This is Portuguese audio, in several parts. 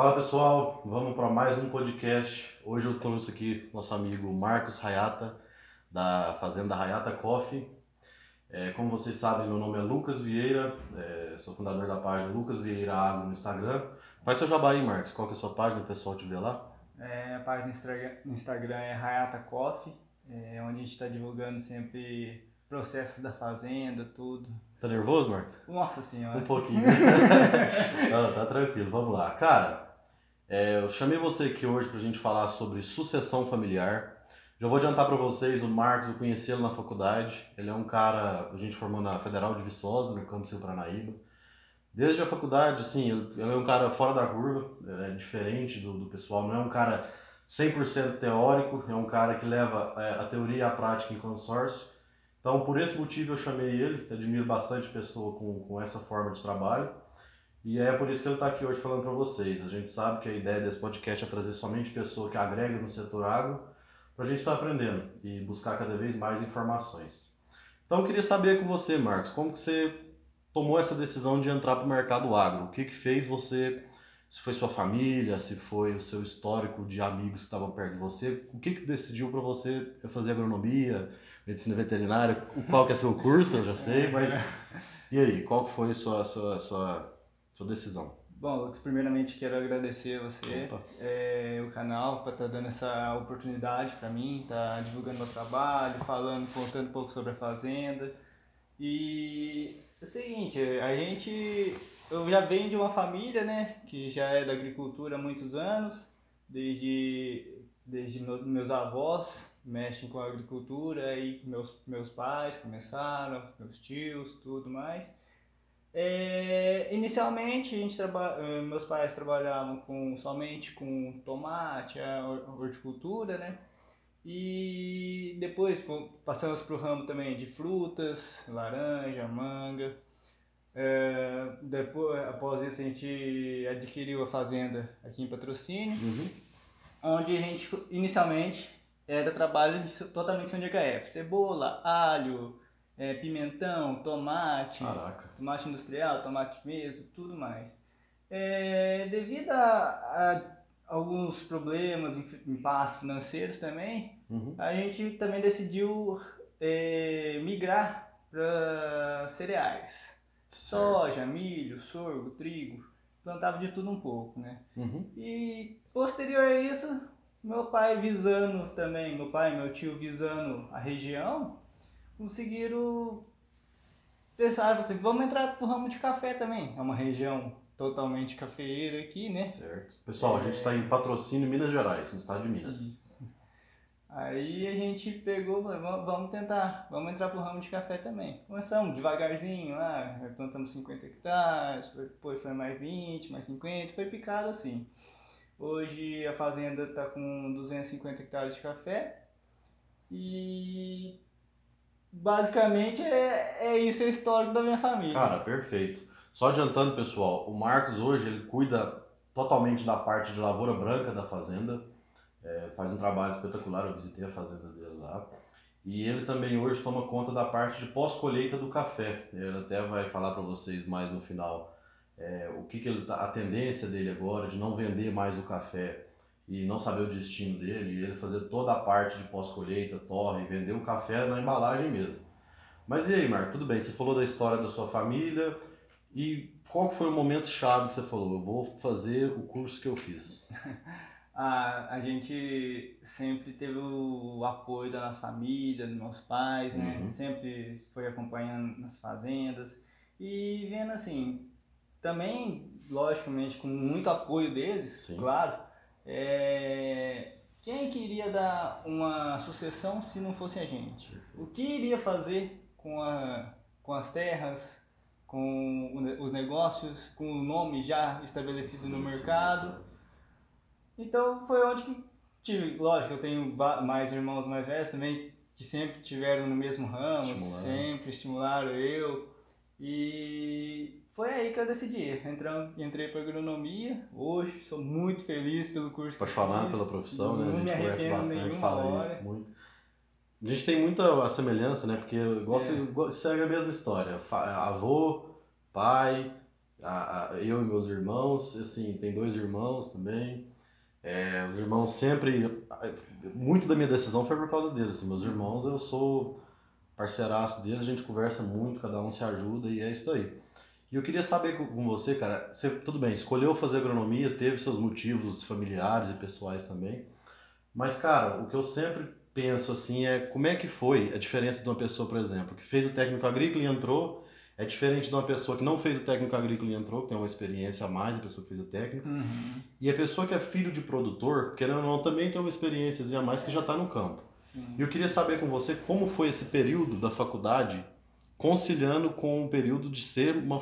Fala pessoal, vamos para mais um podcast. Hoje eu trouxe aqui nosso amigo Marcos Rayata, da Fazenda Rayata Coffee. É, como vocês sabem, meu nome é Lucas Vieira, é, sou fundador da página Lucas Vieira Agro no Instagram. Faz seu jabá aí, Marcos, qual que é a sua página, o pessoal te vê lá? É, a página no Instagram é Rayata Coffee, é, onde a gente está divulgando sempre processos da fazenda, tudo. Tá nervoso, Marcos? Nossa senhora. Um pouquinho. Não, tá tranquilo, vamos lá. Cara, é, eu chamei você aqui hoje pra gente falar sobre sucessão familiar. Já vou adiantar para vocês, o Marcos, eu conheci ele na faculdade. Ele é um cara, a gente formou na Federal de Viçosa, no campus Rio Paranaíba. Desde a faculdade, assim, ele, é um cara fora da curva, é diferente do, do pessoal, não é um cara 100% teórico, é um cara que leva é, a teoria à prática em consórcio. Então, por esse motivo eu chamei ele, admiro bastante pessoa com, com essa forma de trabalho. E é por isso que ele está aqui hoje falando para vocês. A gente sabe que a ideia desse podcast é trazer somente pessoa que agrega no setor agro, para a gente estar tá aprendendo e buscar cada vez mais informações. Então, eu queria saber com você, Marcos, como que você tomou essa decisão de entrar para o mercado agro? O que que fez você, se foi sua família, se foi o seu histórico de amigos que estavam perto de você, o que que decidiu para você fazer agronomia, medicina veterinária, qual que é seu curso, eu já sei, mas e aí, qual que foi a sua, sua, sua, sua decisão? Bom, Lucas, primeiramente quero agradecer a você, é, o canal, por estar tá dando essa oportunidade para mim, estar tá divulgando meu trabalho, falando, contando um pouco sobre a fazenda. E é o seguinte, a gente. Eu já venho de uma família, né, que já é da agricultura há muitos anos, desde, desde meus avós mexem com a agricultura, aí meus, meus pais começaram, meus tios, tudo mais. É, inicialmente, a gente traba, eh, meus pais trabalhavam com, somente com tomate, a horticultura, né? E depois passamos para o ramo também de frutas, laranja, manga. É, depois, após isso, a gente adquiriu a fazenda aqui em Patrocínio, uhum. onde a gente inicialmente era trabalho totalmente de HF: cebola, alho, é, pimentão, tomate, Caraca. tomate industrial, tomate mesa, tudo mais. É, devido a, a, alguns problemas, impasses financeiros também, uhum. a gente também decidiu é, migrar para cereais. Soja, milho, sorgo, trigo, plantava de tudo um pouco, né? Uhum. E posterior a isso, meu pai visando também, meu pai e meu tio visando a região, conseguiram pensar assim, vamos entrar pro ramo de café também. É uma região totalmente cafeeira aqui, né? Certo. Pessoal, é... a gente está em patrocínio Minas Gerais, no estado de Minas. Isso. Aí a gente pegou, vamos tentar, vamos entrar pro ramo de café também. Começamos devagarzinho, ah, plantamos 50 hectares, depois foi mais 20, mais 50, foi picado assim. Hoje a fazenda está com 250 hectares de café e basicamente é, é isso é o histórico da minha família. Cara, perfeito. Só adiantando, pessoal, o Marcos hoje ele cuida totalmente da parte de lavoura branca da fazenda. É, faz um trabalho espetacular, eu visitei a fazenda dele lá. E ele também hoje toma conta da parte de pós-colheita do café. Ele até vai falar para vocês mais no final é, o que, que ele tá, a tendência dele agora de não vender mais o café e não saber o destino dele, e ele fazer toda a parte de pós-colheita, torre, vender o café na embalagem mesmo. Mas e aí, Marco, tudo bem, você falou da história da sua família, e qual foi o momento chave que você falou? Eu vou fazer o curso que eu fiz. a, a gente sempre teve o apoio da nossa família, dos meus pais, né? Uhum. Sempre foi acompanhando nas fazendas e vendo assim, também, logicamente, com muito apoio deles, Sim. claro. É... Quem queria dar uma sucessão se não fosse a gente? O que iria fazer com, a, com as terras, com os negócios, com o nome já estabelecido no mercado? Então foi onde que tive, lógico, eu tenho mais irmãos mais velhos também que sempre tiveram no mesmo ramo, sempre estimularam eu. E foi aí que eu decidi. Entrando, entrei para agronomia. Hoje sou muito feliz pelo curso Apaixonado pela profissão, né? A gente conhece bastante, fala hora. isso muito. A gente tem muita semelhança, né? Porque eu gosto, é. segue a mesma história. Avô, pai, a, a, eu e meus irmãos, assim, tem dois irmãos também. É, os irmãos sempre. Muito da minha decisão foi por causa deles. Assim, meus irmãos, eu sou parceiraço deles, a gente conversa muito, cada um se ajuda e é isso aí. E eu queria saber com você, cara, você, tudo bem, escolheu fazer agronomia, teve seus motivos familiares e pessoais também. Mas, cara, o que eu sempre penso assim é como é que foi a diferença de uma pessoa, por exemplo, que fez o técnico agrícola e entrou é diferente de uma pessoa que não fez o técnico agrícola e entrou, que tem uma experiência a mais, a pessoa que fez o técnico. Uhum. E a pessoa que é filho de produtor, querendo ou não, também tem uma experiência a mais que já está no campo. Sim. E eu queria saber com você como foi esse período da faculdade conciliando com o período de ser uma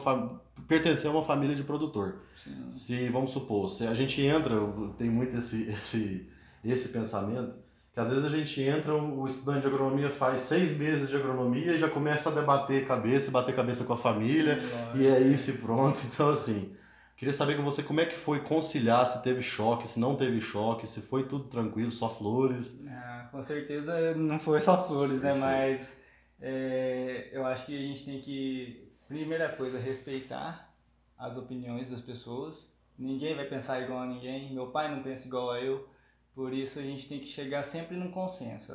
pertencer a uma família de produtor. Sim. Se, vamos supor, se a gente entra, tem muito esse, esse, esse pensamento, que às vezes a gente entra, o estudante de agronomia faz seis meses de agronomia e já começa a debater cabeça, bater cabeça com a família, Sim, e é isso e pronto. Então, assim, queria saber com você como é que foi conciliar, se teve choque, se não teve choque, se foi tudo tranquilo, só flores. Ah, com certeza não foi só flores, né? Mas é, eu acho que a gente tem que, primeira coisa, respeitar as opiniões das pessoas. Ninguém vai pensar igual a ninguém, meu pai não pensa igual a eu por isso a gente tem que chegar sempre num consenso.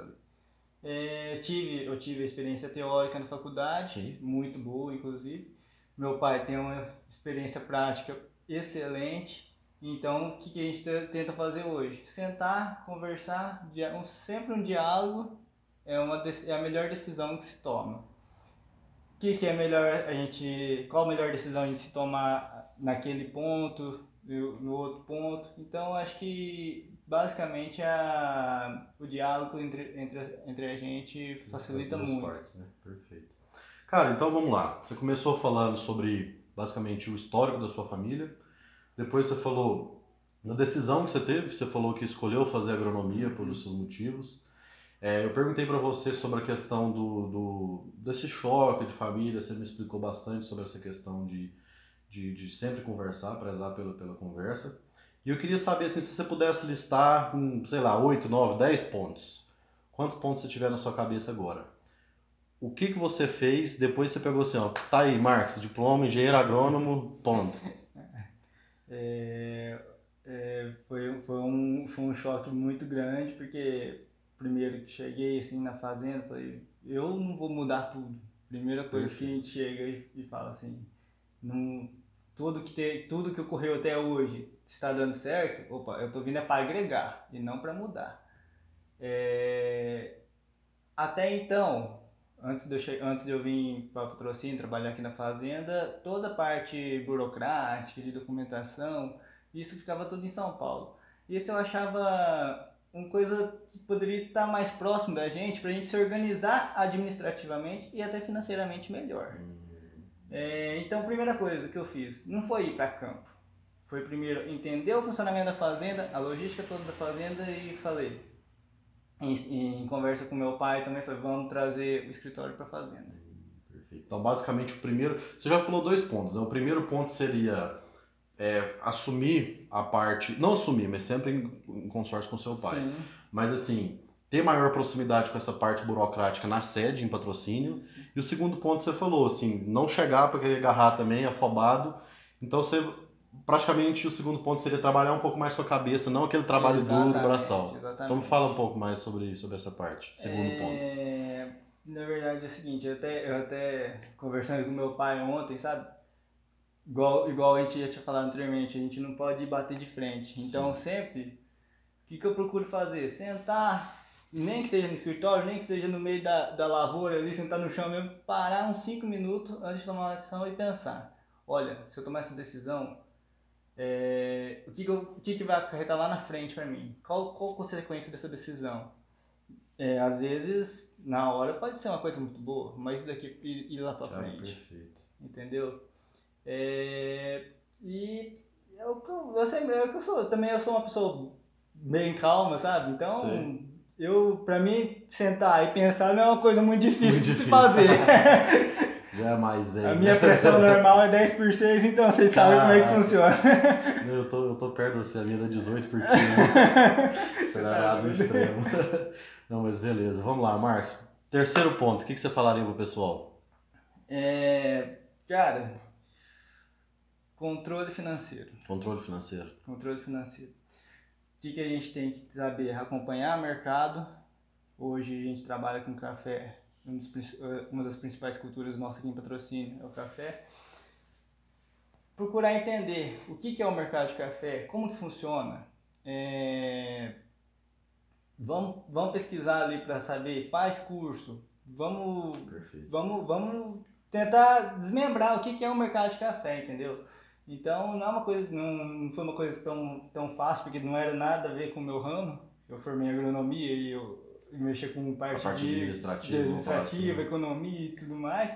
É, tive, eu tive a experiência teórica na faculdade, Sim. muito boa inclusive. Meu pai tem uma experiência prática excelente. Então, o que, que a gente tenta fazer hoje? Sentar, conversar, um, sempre um diálogo é, uma, é a melhor decisão que se toma. O que, que é melhor a gente. Qual a melhor decisão a gente se tomar naquele ponto, no, outro ponto? Então, acho que basicamente a, o diálogo entre, entre, entre a gente facilita muito. Partes, né? Perfeito. Cara, então vamos lá. Você começou falando sobre basicamente o histórico da sua família. Depois você falou na decisão que você teve, você falou que escolheu fazer agronomia por uhum. seus motivos. É, eu perguntei para você sobre a questão do, do, desse choque de família, você me explicou bastante sobre essa questão de, de, de sempre conversar, prezar pela, pela conversa. E eu queria saber assim, se você pudesse listar, sei lá, 8, 9, 10 pontos. Quantos pontos você tiver na sua cabeça agora? O que, que você fez, depois você pegou assim, ó, tá aí, Marcos, diploma, engenheiro agrônomo, ponto. É, é, foi, foi, um, foi um choque muito grande, porque primeiro que cheguei assim na fazenda, falei, eu não vou mudar tudo. Primeira coisa que a gente chega e, e fala assim, não, tudo que, te, tudo que ocorreu até hoje está dando certo, opa, eu estou vindo é para agregar e não para mudar. É... Até então, antes de, eu antes de eu vir para patrocínio, trabalhar aqui na fazenda, toda a parte burocrática, de documentação, isso ficava tudo em São Paulo. Isso eu achava uma coisa que poderia estar mais próximo da gente, para a gente se organizar administrativamente e até financeiramente melhor. Hum. É, então, primeira coisa que eu fiz, não foi ir para campo. Foi primeiro entender o funcionamento da fazenda, a logística toda da fazenda e falei. Em, em conversa com meu pai também foi vamos trazer o escritório para a fazenda. Perfeito. Então, basicamente, o primeiro. Você já falou dois pontos. Né? O primeiro ponto seria é, assumir a parte. Não assumir, mas sempre em, em consórcio com seu pai. Sim. Mas assim, ter maior proximidade com essa parte burocrática na sede, em patrocínio. Sim. E o segundo ponto você falou, assim, não chegar para querer agarrar também, afobado. Então você praticamente o segundo ponto seria trabalhar um pouco mais com a cabeça, não aquele trabalho exatamente, duro, braçal. Exatamente. Então me fala um pouco mais sobre, sobre essa parte, segundo é... ponto. Na verdade é o seguinte, eu até, eu até conversando com meu pai ontem, sabe? Igual, igual a gente já tinha falado anteriormente, a gente não pode bater de frente. Então Sim. sempre, o que, que eu procuro fazer? Sentar, nem que seja no escritório, nem que seja no meio da, da lavoura ali, sentar no chão mesmo, parar uns 5 minutos antes de tomar uma decisão e pensar. Olha, se eu tomar essa decisão, é, o, que, que, eu, o que, que vai acarretar lá na frente para mim? Qual, qual a consequência dessa decisão? É, às vezes, na hora pode ser uma coisa muito boa, mas daqui ir, ir lá para tá, frente. Perfeito. Entendeu? É, e eu, eu, sempre, eu, sou, também eu sou uma pessoa bem calma, sabe? Então, Sim eu, pra mim, sentar e pensar não é uma coisa muito difícil muito de difícil. se fazer. Já é mais A minha pressão normal é 10 por 6, então vocês sabem como é que funciona. Eu tô, eu tô perto de você, a minha é 18 por 15. Acelerado extremo. Não, mas beleza. Vamos lá, Marcos. Terceiro ponto, o que, que você falaria pro pessoal? É. Cara. Controle financeiro. Controle financeiro. Controle financeiro. O que, que a gente tem que saber? Acompanhar o mercado. Hoje a gente trabalha com café. uma das principais culturas nossas aqui em patrocínio é o café. Procurar entender o que, que é o mercado de café, como que funciona. É... Vamos, vamos pesquisar ali para saber, faz curso. Vamos, vamos, vamos tentar desmembrar o que, que é o mercado de café, entendeu? Então não é uma coisa, não, não foi uma coisa tão, tão fácil, porque não era nada a ver com o meu ramo. Eu formei agronomia e eu mexia com parte, parte de, administrativa, de administrativa assim. economia e tudo mais.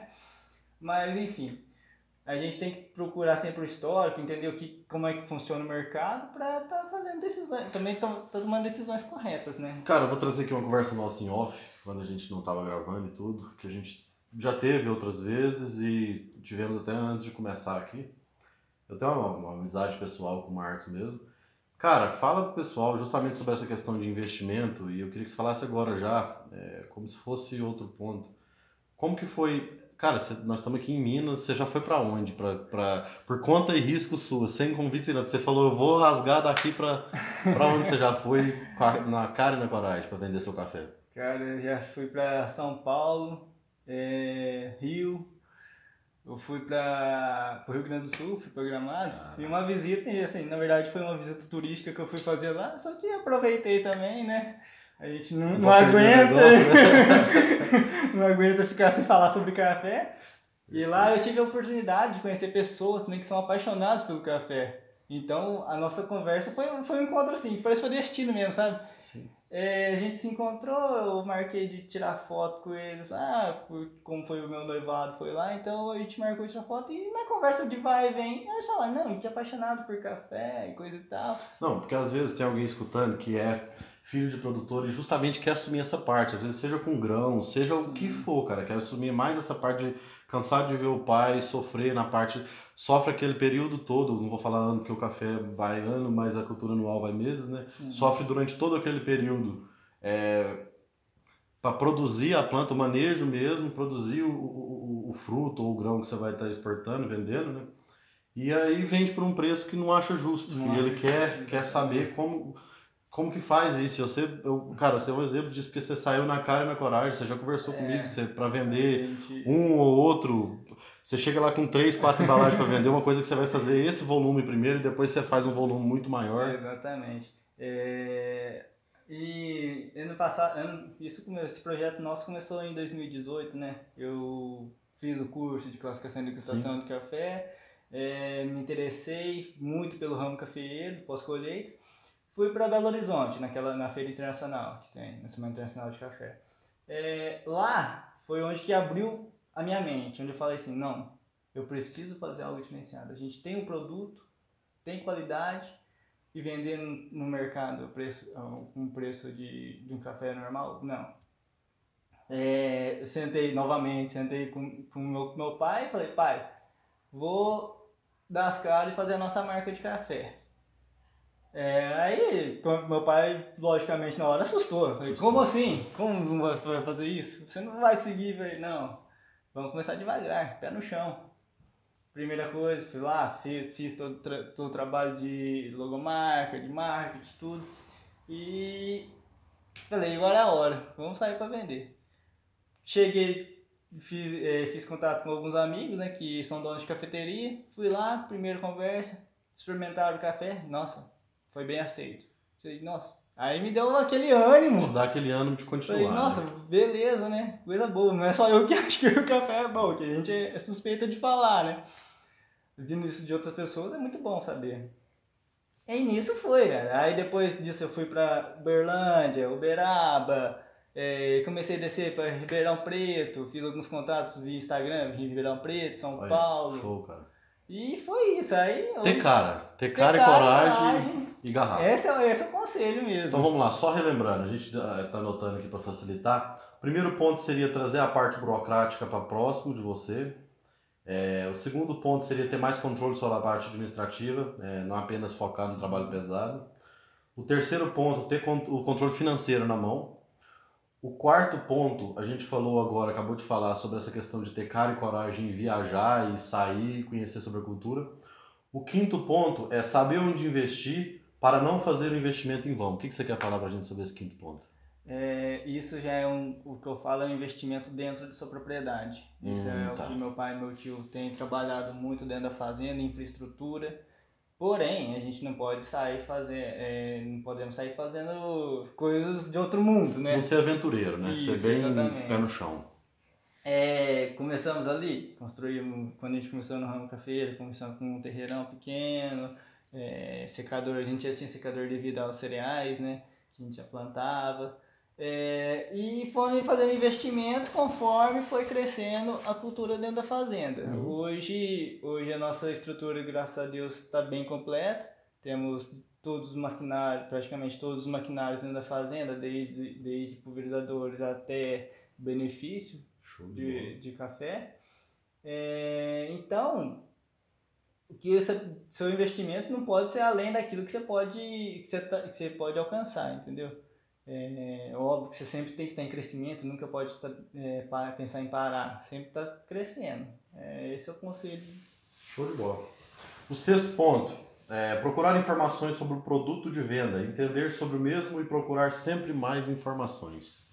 Mas enfim, a gente tem que procurar sempre o histórico, entender o que, como é que funciona o mercado para estar tá fazendo decisões, também tá, tá tomando decisões corretas, né? Cara, eu vou trazer aqui uma conversa nossa em off, quando a gente não estava gravando e tudo, que a gente já teve outras vezes e tivemos até antes de começar aqui. Eu tenho uma, uma amizade pessoal com o Marcos mesmo. Cara, fala pro pessoal justamente sobre essa questão de investimento e eu queria que você falasse agora já, é, como se fosse outro ponto. Como que foi... Cara, nós estamos aqui em Minas, você já foi para onde? Pra, pra, por conta e risco sua, sem convite. Você falou, eu vou rasgar daqui para onde você já foi na cara e na coragem para vender seu café? Cara, eu já fui para São Paulo, é, Rio, eu fui para o Rio Grande do Sul, fui programado, ah. e uma visita, e assim, na verdade foi uma visita turística que eu fui fazer lá, só que aproveitei também, né? A gente não, não, não aguenta, né? não aguenta ficar sem falar sobre café. E lá eu tive a oportunidade de conhecer pessoas também que são apaixonadas pelo café. Então a nossa conversa foi, foi um encontro assim, parece que foi destino mesmo, sabe? Sim. É, a gente se encontrou, eu marquei de tirar foto com eles, ah, como foi o meu noivado, foi lá, então a gente marcou de tirar foto e na conversa de vai e vem, eles falaram, não, a gente é apaixonado por café e coisa e tal. Não, porque às vezes tem alguém escutando que é filho de produtor e justamente quer assumir essa parte, às vezes seja com grão, seja Sim. o que for, cara, quer assumir mais essa parte de cansado de ver o pai sofrer na parte sofre aquele período todo, não vou falar ano que o café vai ano, mas a cultura anual vai meses, né? Sim. Sofre durante todo aquele período é, para produzir a planta, o manejo mesmo, produzir o, o, o, fruto ou o grão que você vai estar exportando, vendendo, né? E aí vende por um preço que não acha justo. Não e ele quer, quer saber como, como que faz isso. Você, eu, cara, você é um exemplo disso, porque você saiu na cara e na coragem, você já conversou é, comigo, você para vender gente... um ou outro você chega lá com três, quatro embalagens para vender, uma coisa que você vai fazer esse volume primeiro e depois você faz um volume muito maior. exatamente. É... E ano passado, ano, isso, esse projeto nosso começou em 2018, né? Eu fiz o curso de classificação e degustação de café, é, me interessei muito pelo ramo cafeeiro, pós-colheita. Fui para Belo Horizonte, naquela, na feira internacional que tem, na Semana Internacional de Café. É, lá foi onde que abriu a minha mente, onde eu falei assim, não, eu preciso fazer algo diferenciado. A gente tem um produto, tem qualidade e vender no, mercado preço, um preço de, de um café normal? Não. É, eu sentei novamente, sentei com, com meu, meu pai e falei, pai, vou dar as caras e fazer a nossa marca de café. É, aí, meu pai, logicamente, na hora assustou. Falei, como assim? Como vai fazer isso? Você não vai conseguir, velho. Não, Vamos começar devagar, pé no chão. Primeira coisa, fui lá, fiz, fiz todo, todo o trabalho de logomarca, de marketing, tudo. E falei, agora é a hora, vamos sair para vender. Cheguei, fiz, é, fiz contato com alguns amigos, né, que são donos de cafeteria. Fui lá, primeira conversa, experimentaram o café, nossa, foi bem aceito. Falei, nossa, Aí me deu aquele ânimo. Dá aquele ânimo de continuar. Falei, nossa, né? beleza, né? Coisa boa. Não é só eu que acho que o café é bom, que a gente é suspeita de falar, né? Vindo isso de outras pessoas é muito bom saber. E nisso foi, cara. Aí depois disso eu fui pra Berlândia, Uberaba, é, comecei a descer para Ribeirão Preto, fiz alguns contatos via Instagram, Ribeirão Preto, São Olha, Paulo. Show, cara. E foi isso. Aí, ter cara. Ter, ter cara, e coragem, coragem, e garrafa. Esse é, esse é o conselho mesmo. Então vamos lá, só relembrando, a gente está anotando aqui para facilitar. O primeiro ponto seria trazer a parte burocrática para próximo de você. É, o segundo ponto seria ter mais controle sobre a parte administrativa, é, não apenas focar no trabalho pesado. O terceiro ponto, ter o controle financeiro na mão. O quarto ponto, a gente falou agora, acabou de falar sobre essa questão de ter cara e coragem em viajar e sair, conhecer sobre a cultura. O quinto ponto é saber onde investir para não fazer o investimento em vão. O que você quer falar para a gente sobre esse quinto ponto? É, isso já é um, o que eu falo é um investimento dentro de sua propriedade. Isso hum, é tá. o que meu pai e meu tio têm trabalhado muito dentro da fazenda, infraestrutura. Porém, a gente não pode sair fazer, é, não podemos sair fazendo coisas de outro mundo, né? Não ser aventureiro, né? Isso, ser bem exatamente. pé no chão. É, começamos ali, construímos, quando a gente começou no ramo cafeiro, começamos com um terreirão pequeno, é, secador, a gente já tinha secador devido aos cereais, né? Que a gente já plantava. É, e fomos fazendo investimentos conforme foi crescendo a cultura dentro da fazenda. Uhum. Hoje, hoje a nossa estrutura, graças a Deus, está bem completa. Temos todos os maquinários, praticamente todos os maquinários dentro da fazenda, desde, desde pulverizadores até benefício de, de café. É, então, que esse, seu investimento não pode ser além daquilo que você pode, que você, tá, que você pode alcançar, entendeu? É, óbvio que você sempre tem que estar em crescimento, nunca pode é, pensar em parar, sempre está crescendo. É, esse é o conselho. Show de bola. O sexto ponto é procurar informações sobre o produto de venda, entender sobre o mesmo e procurar sempre mais informações.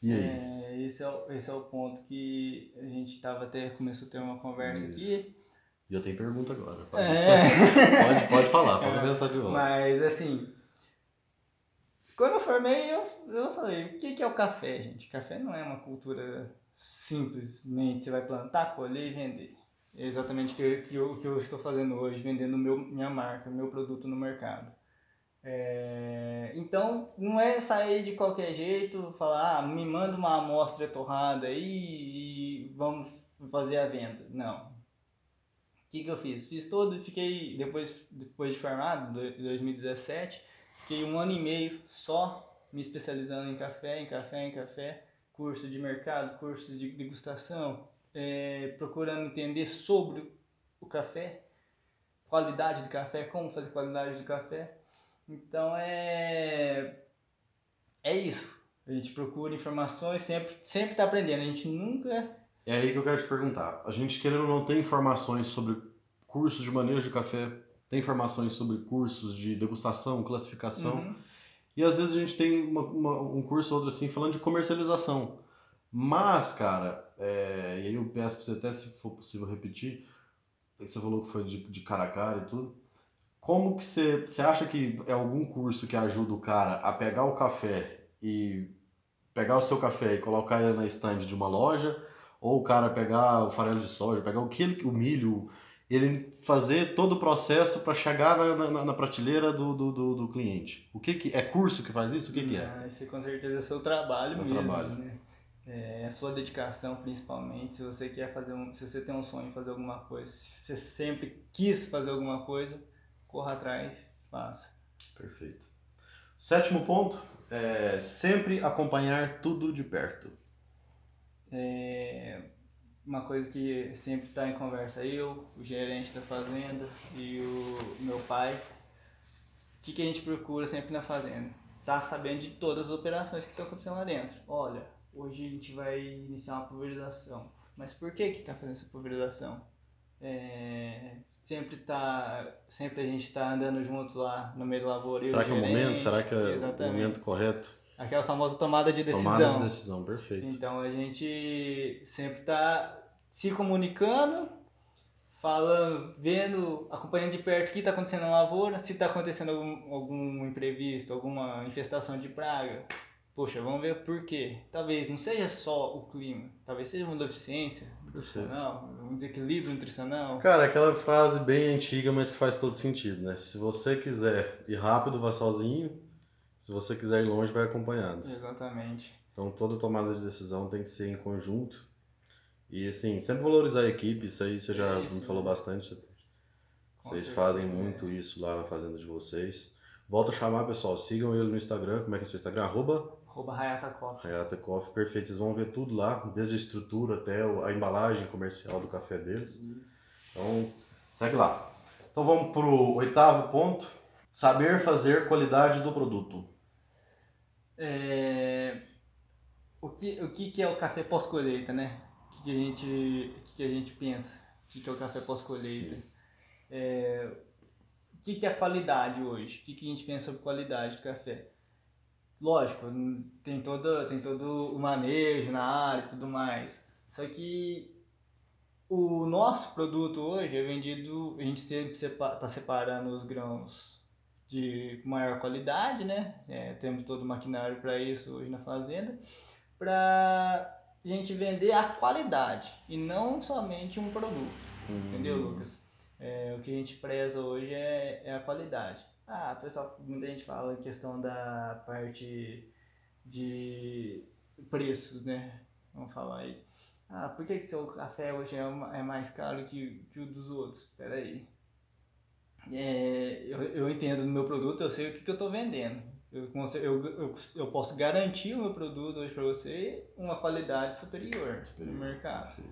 E aí? É, esse, é o, esse é o ponto que a gente estava até, começou a ter uma conversa Isso. aqui. E eu tenho pergunta agora. Pode, é. pode, pode falar, pode é. pensar de volta. Mas assim, quando eu formei, eu, eu falei, o que, que é o café, gente? Café não é uma cultura simplesmente você vai plantar, colher e vender. É exatamente o que, que, eu, que eu estou fazendo hoje, vendendo meu, minha marca, meu produto no mercado. É, então, não é sair de qualquer jeito, falar, ah, me manda uma amostra torrada aí e vamos fazer a venda. Não. O que, que eu fiz? Fiz todo, fiquei, depois, depois de formado, em 2017, Fiquei um ano e meio só me especializando em café, em café, em café, curso de mercado, curso de degustação, é, procurando entender sobre o café, qualidade de café, como fazer qualidade de café. Então é é isso. A gente procura informações, sempre sempre está aprendendo. A gente nunca é aí que eu quero te perguntar. A gente querendo não ter informações sobre cursos de manejo de café, tem informações sobre cursos de degustação, classificação. Uhum. E às vezes a gente tem uma, uma, um curso ou outro assim falando de comercialização. Mas, cara, é, e aí eu peço pra você até, se for possível, repetir, você falou que foi de, de cara a cara e tudo. Como que você, você acha que é algum curso que ajuda o cara a pegar o café e pegar o seu café e colocar ele na estande de uma loja? Ou o cara pegar o farelo de soja, pegar o que ele, o milho, ele fazer todo o processo para chegar na, na, na, prateleira do, do, do, do, cliente. O que, que é curso que faz isso? O que, que é? Ah, isso com certeza é seu trabalho é mesmo, trabalho. né? É a sua dedicação principalmente. Se você quer fazer um, se você tem um sonho de fazer alguma coisa, se você sempre quis fazer alguma coisa, corra atrás, faça. Perfeito. Sétimo ponto é sempre acompanhar tudo de perto. É, uma coisa que sempre está em conversa, eu, o gerente da fazenda e o meu pai, o que, que a gente procura sempre na fazenda? Tá sabendo de todas as operações que estão acontecendo lá dentro. Olha, hoje a gente vai iniciar uma pulverização. Mas por que que tá fazendo essa pulverização? É, sempre tá, sempre a gente está andando junto lá no meio do lavoura. Será que é o momento? Será que é Exatamente. o momento correto? Aquela famosa tomada de decisão. Tomada de decisão, perfeito. Então a gente sempre está se comunicando, falando, vendo, acompanhando de perto o que está acontecendo na lavoura, se está acontecendo algum, algum imprevisto, alguma infestação de praga. Poxa, vamos ver por quê. Talvez não seja só o clima, talvez seja uma deficiência nutricional, um desequilíbrio nutricional. Cara, aquela frase bem antiga, mas que faz todo sentido, né? Se você quiser ir rápido, vá sozinho. Se você quiser ir longe, vai acompanhado. Exatamente. Então toda tomada de decisão tem que ser em conjunto e assim, sempre valorizar a equipe, isso aí você já é isso, me falou né? bastante. Vocês certeza, fazem muito é. isso lá na fazenda de vocês. Volto a chamar, pessoal, sigam ele no Instagram, como é que é o seu Instagram? Arroba? Arroba Hayata Coffee. Hayata Coffee, perfeito. Vocês vão ver tudo lá, desde a estrutura até a embalagem comercial do café deles. Isso. Então, segue lá. Então vamos pro oitavo ponto. Saber fazer qualidade do produto. É... O, que, o que, que é o café pós-colheita, né? Que a gente, que a gente pensa, que é o café pós-colheita. É, o que, que é qualidade hoje? O que, que a gente pensa sobre qualidade do café? Lógico, tem todo, tem todo o manejo na área e tudo mais. Só que o nosso produto hoje é vendido, a gente sempre está separando os grãos de maior qualidade, né? É, temos todo o maquinário para isso hoje na fazenda, para a gente vender a qualidade e não somente um produto, hum. entendeu, Lucas? É, o que a gente preza hoje é, é a qualidade. Ah, pessoal, muita gente fala em questão da parte de preços, né? Vamos falar aí. Ah, por que, que seu café hoje é, é mais caro que, que o dos outros? Peraí. É, eu, eu entendo no meu produto, eu sei o que, que eu estou vendendo. Eu, eu, eu, eu posso garantir o meu produto hoje para você uma qualidade superior, superior no mercado. Sim.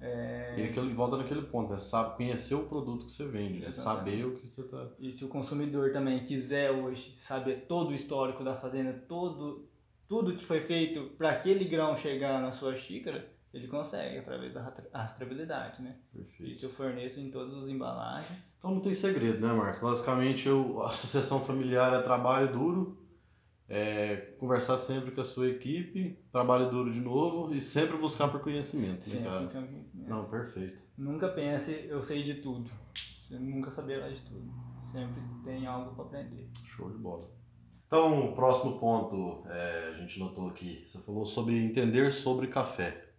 É... E aquele, volta naquele ponto, é sabe, conhecer o produto que você vende, né? saber o que você está. E se o consumidor também quiser hoje saber todo o histórico da fazenda, todo, tudo que foi feito para aquele grão chegar na sua xícara, ele consegue através da rastreabilidade, né? Perfeito. Isso eu forneço em todas as embalagens. Então não tem segredo, né, Marcos? Basicamente, eu, a associação familiar é trabalho duro, é, conversar sempre com a sua equipe, trabalho duro de novo e sempre buscar por conhecimento. Sempre né, buscar conhecimento. Não, perfeito. Nunca pense, eu sei de tudo. Você nunca saberá de tudo. Sempre tem algo para aprender. Show de bola. Então, o próximo ponto, é, a gente notou aqui, você falou sobre entender sobre café.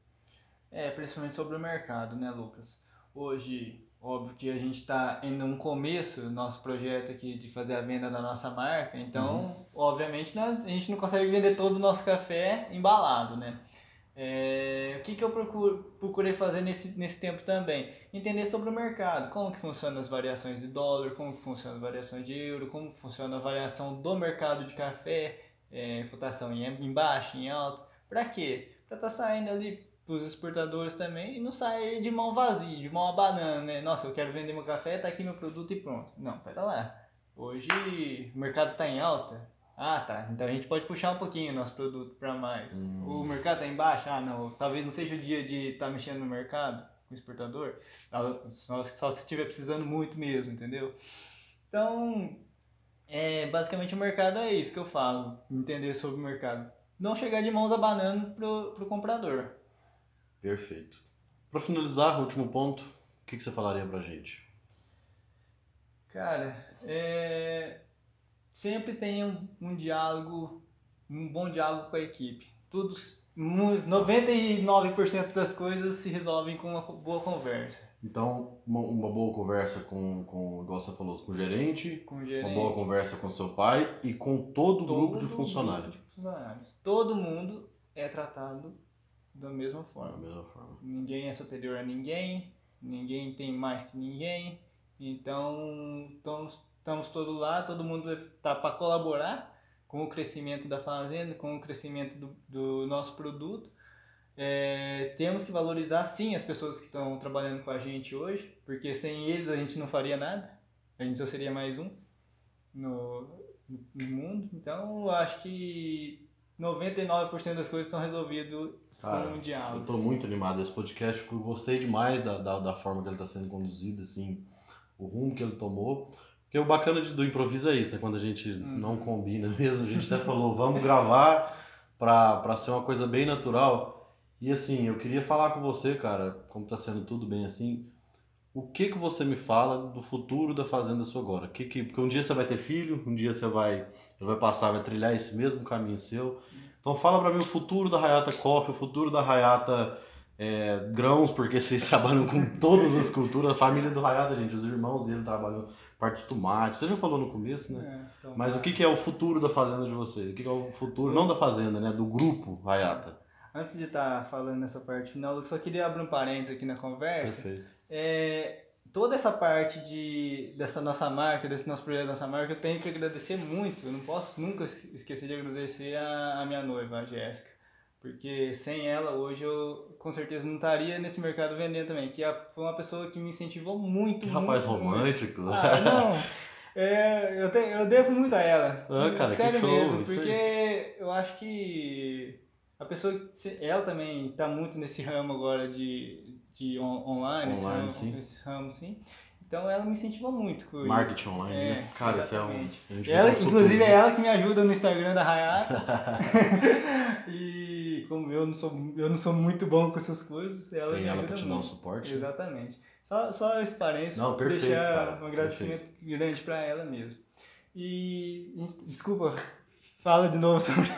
É, principalmente sobre o mercado, né, Lucas? Hoje, Óbvio que a gente está em um começo nosso projeto aqui de fazer a venda da nossa marca, então, uhum. obviamente, nós, a gente não consegue vender todo o nosso café embalado, né? É, o que, que eu procuro, procurei fazer nesse, nesse tempo também? Entender sobre o mercado, como que funcionam as variações de dólar, como que funcionam as variações de euro, como funciona a variação do mercado de café, é, cotação em, em baixo, em alto. Para quê? Para estar tá saindo ali os exportadores também e não sair de mão vazia, de mão abanando, né? Nossa, eu quero vender meu café, tá aqui meu produto e pronto. Não, pera lá. Hoje o mercado tá em alta. Ah, tá. Então a gente pode puxar um pouquinho nosso produto para mais. Hum. O mercado tá em baixa? Ah, não. Talvez não seja o dia de estar tá mexendo no mercado com o exportador. Só, só se estiver precisando muito mesmo, entendeu? Então, é, basicamente o mercado é isso que eu falo. Entender sobre o mercado. Não chegar de mãos abanando pro, pro comprador. Perfeito. Para finalizar, o último ponto, o que, que você falaria pra gente? Cara, é... sempre tem um, um diálogo, um bom diálogo com a equipe. Tudo, 99% das coisas se resolvem com uma boa conversa. Então, uma, uma, boa conversa com, com, igual você falou, com o gerente, com o gerente, uma boa conversa com seu pai e com todo, todo o grupo de funcionários. Grupo de funcionários. Todo mundo é tratado da mesma forma. Da mesma forma. Ninguém é superior a ninguém, ninguém tem mais que ninguém. Então, estamos, estamos todos lá, todo mundo está para colaborar com o crescimento da fazenda, com o crescimento do, do nosso produto. É, temos que valorizar sim as pessoas que estão trabalhando com a gente hoje, porque sem eles a gente não faria nada, a gente só seria mais um no, no mundo. Então, acho que 99% das coisas estão resolvidas Cara, um diálogo. Eu tô muito animado desse podcast, eu gostei demais da, da, da forma que ele está sendo conduzido, assim, o rumo que ele tomou. Porque o bacana de, do improviso é isso, né? Quando a gente hum. não combina mesmo, a gente até falou, vamos gravar pra, pra ser uma coisa bem natural. E assim, eu queria falar com você, cara, como tá sendo tudo bem assim, o que que você me fala do futuro da Fazenda Sua agora? Que, que, porque um dia você vai ter filho, um dia você vai, vai passar, vai trilhar esse mesmo caminho seu. Então fala para mim o futuro da Hayata Coffee, o futuro da Hayata é, Grãos, porque vocês trabalham com todas as culturas. A família do Hayata, gente, os irmãos dele trabalham parte de tomate. Você já falou no começo, né? É, então, Mas o que, que é o futuro da fazenda de vocês? O que, que é o futuro, não da fazenda, né? Do grupo Hayata. Antes de estar tá falando nessa parte final, eu só queria abrir um parênteses aqui na conversa. Perfeito. É, toda essa parte de, dessa nossa marca, desse nosso projeto, nossa marca, eu tenho que agradecer muito. Eu não posso nunca esquecer de agradecer a, a minha noiva, a Jéssica. Porque sem ela, hoje eu com certeza não estaria nesse mercado vendendo também. Que foi uma pessoa que me incentivou muito. Que muito, rapaz romântico. Muito. Ah, não. É, eu, te, eu devo muito a ela. Ah, cara, Sério que show, mesmo. Porque eu acho que a pessoa, ela também está muito nesse ramo agora de, de on, online, online esse, ramo, sim. esse ramo, sim. Então ela me incentiva muito com Marketing online, é, né? Cara, exatamente. isso é um. Ela, inclusive é ela que me ajuda no Instagram da Hayata. e como eu não sou, eu não sou muito bom com essas coisas, ela Tem me ela ajuda pra te muito. dar o suporte. Exatamente. Só, só esse parênteses, Não, perfeito, deixar cara, um agradecimento perfeito. grande para ela mesmo. E, desculpa, fala de novo sobre...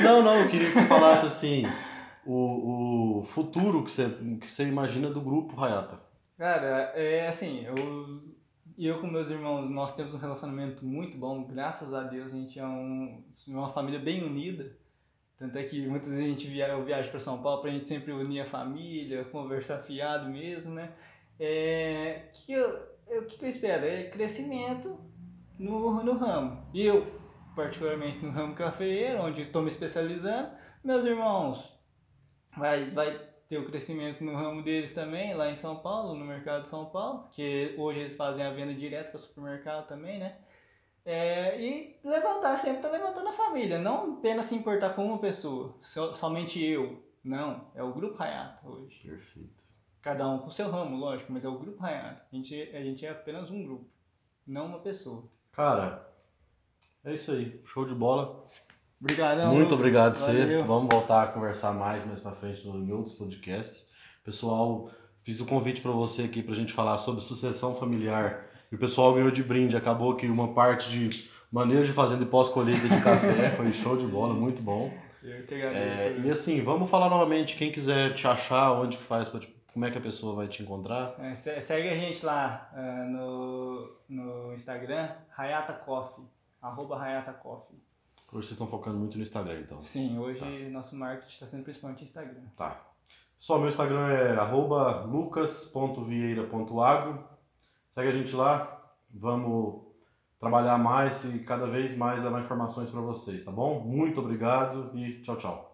Não, não, eu queria que você falasse assim, o, o futuro que você, que você imagina do grupo Hayata. Cara, é assim, eu, eu com meus irmãos, nós temos um relacionamento muito bom, graças a Deus a gente é um, uma família bem unida. Tanto é que muitas vezes a gente via, eu viajo para São Paulo pra gente sempre unir a família, conversar fiado mesmo, né? É, que eu, eu- que eu espero? É crescimento no, no ramo. Eu, particularmente no ramo cafeeiro, onde estou me especializando, meus irmãos vai, vai ter o crescimento no ramo deles também, lá em São Paulo, no mercado de São Paulo, que hoje eles fazem a venda direto para o supermercado também, né? É, e levantar, sempre tá levantando a família, não apenas se importar com uma pessoa, so- somente eu. Não, é o Grupo Hayata hoje. Perfeito. Cada um com seu ramo, lógico, mas é o Grupo Hayata. A gente, a gente é apenas um grupo, não uma pessoa. Cara, é isso aí. Show de bola. Obrigadão. Muito Lucas. obrigado você. Valeu. Vamos voltar a conversar mais mais pra frente em outros podcasts. Pessoal, fiz o convite para você aqui pra gente falar sobre sucessão familiar. E o pessoal ganhou de brinde. Acabou que uma parte de manejo de fazenda e pós-colheita de café foi show de bola, muito bom. Eu que agradeço. É, e assim, vamos falar novamente. Quem quiser te achar, onde que faz, como é que a pessoa vai te encontrar? É, se- segue a gente lá ah, no, no Instagram, Hayata Coffee, arroba Hayata Coffee. Hoje vocês estão focando muito no Instagram, então. Sim, hoje nosso marketing está sendo principalmente Instagram. Tá. Só meu Instagram é arroba lucas.vieira.agro. Segue a gente lá. Vamos trabalhar mais e cada vez mais levar informações para vocês, tá bom? Muito obrigado e tchau, tchau.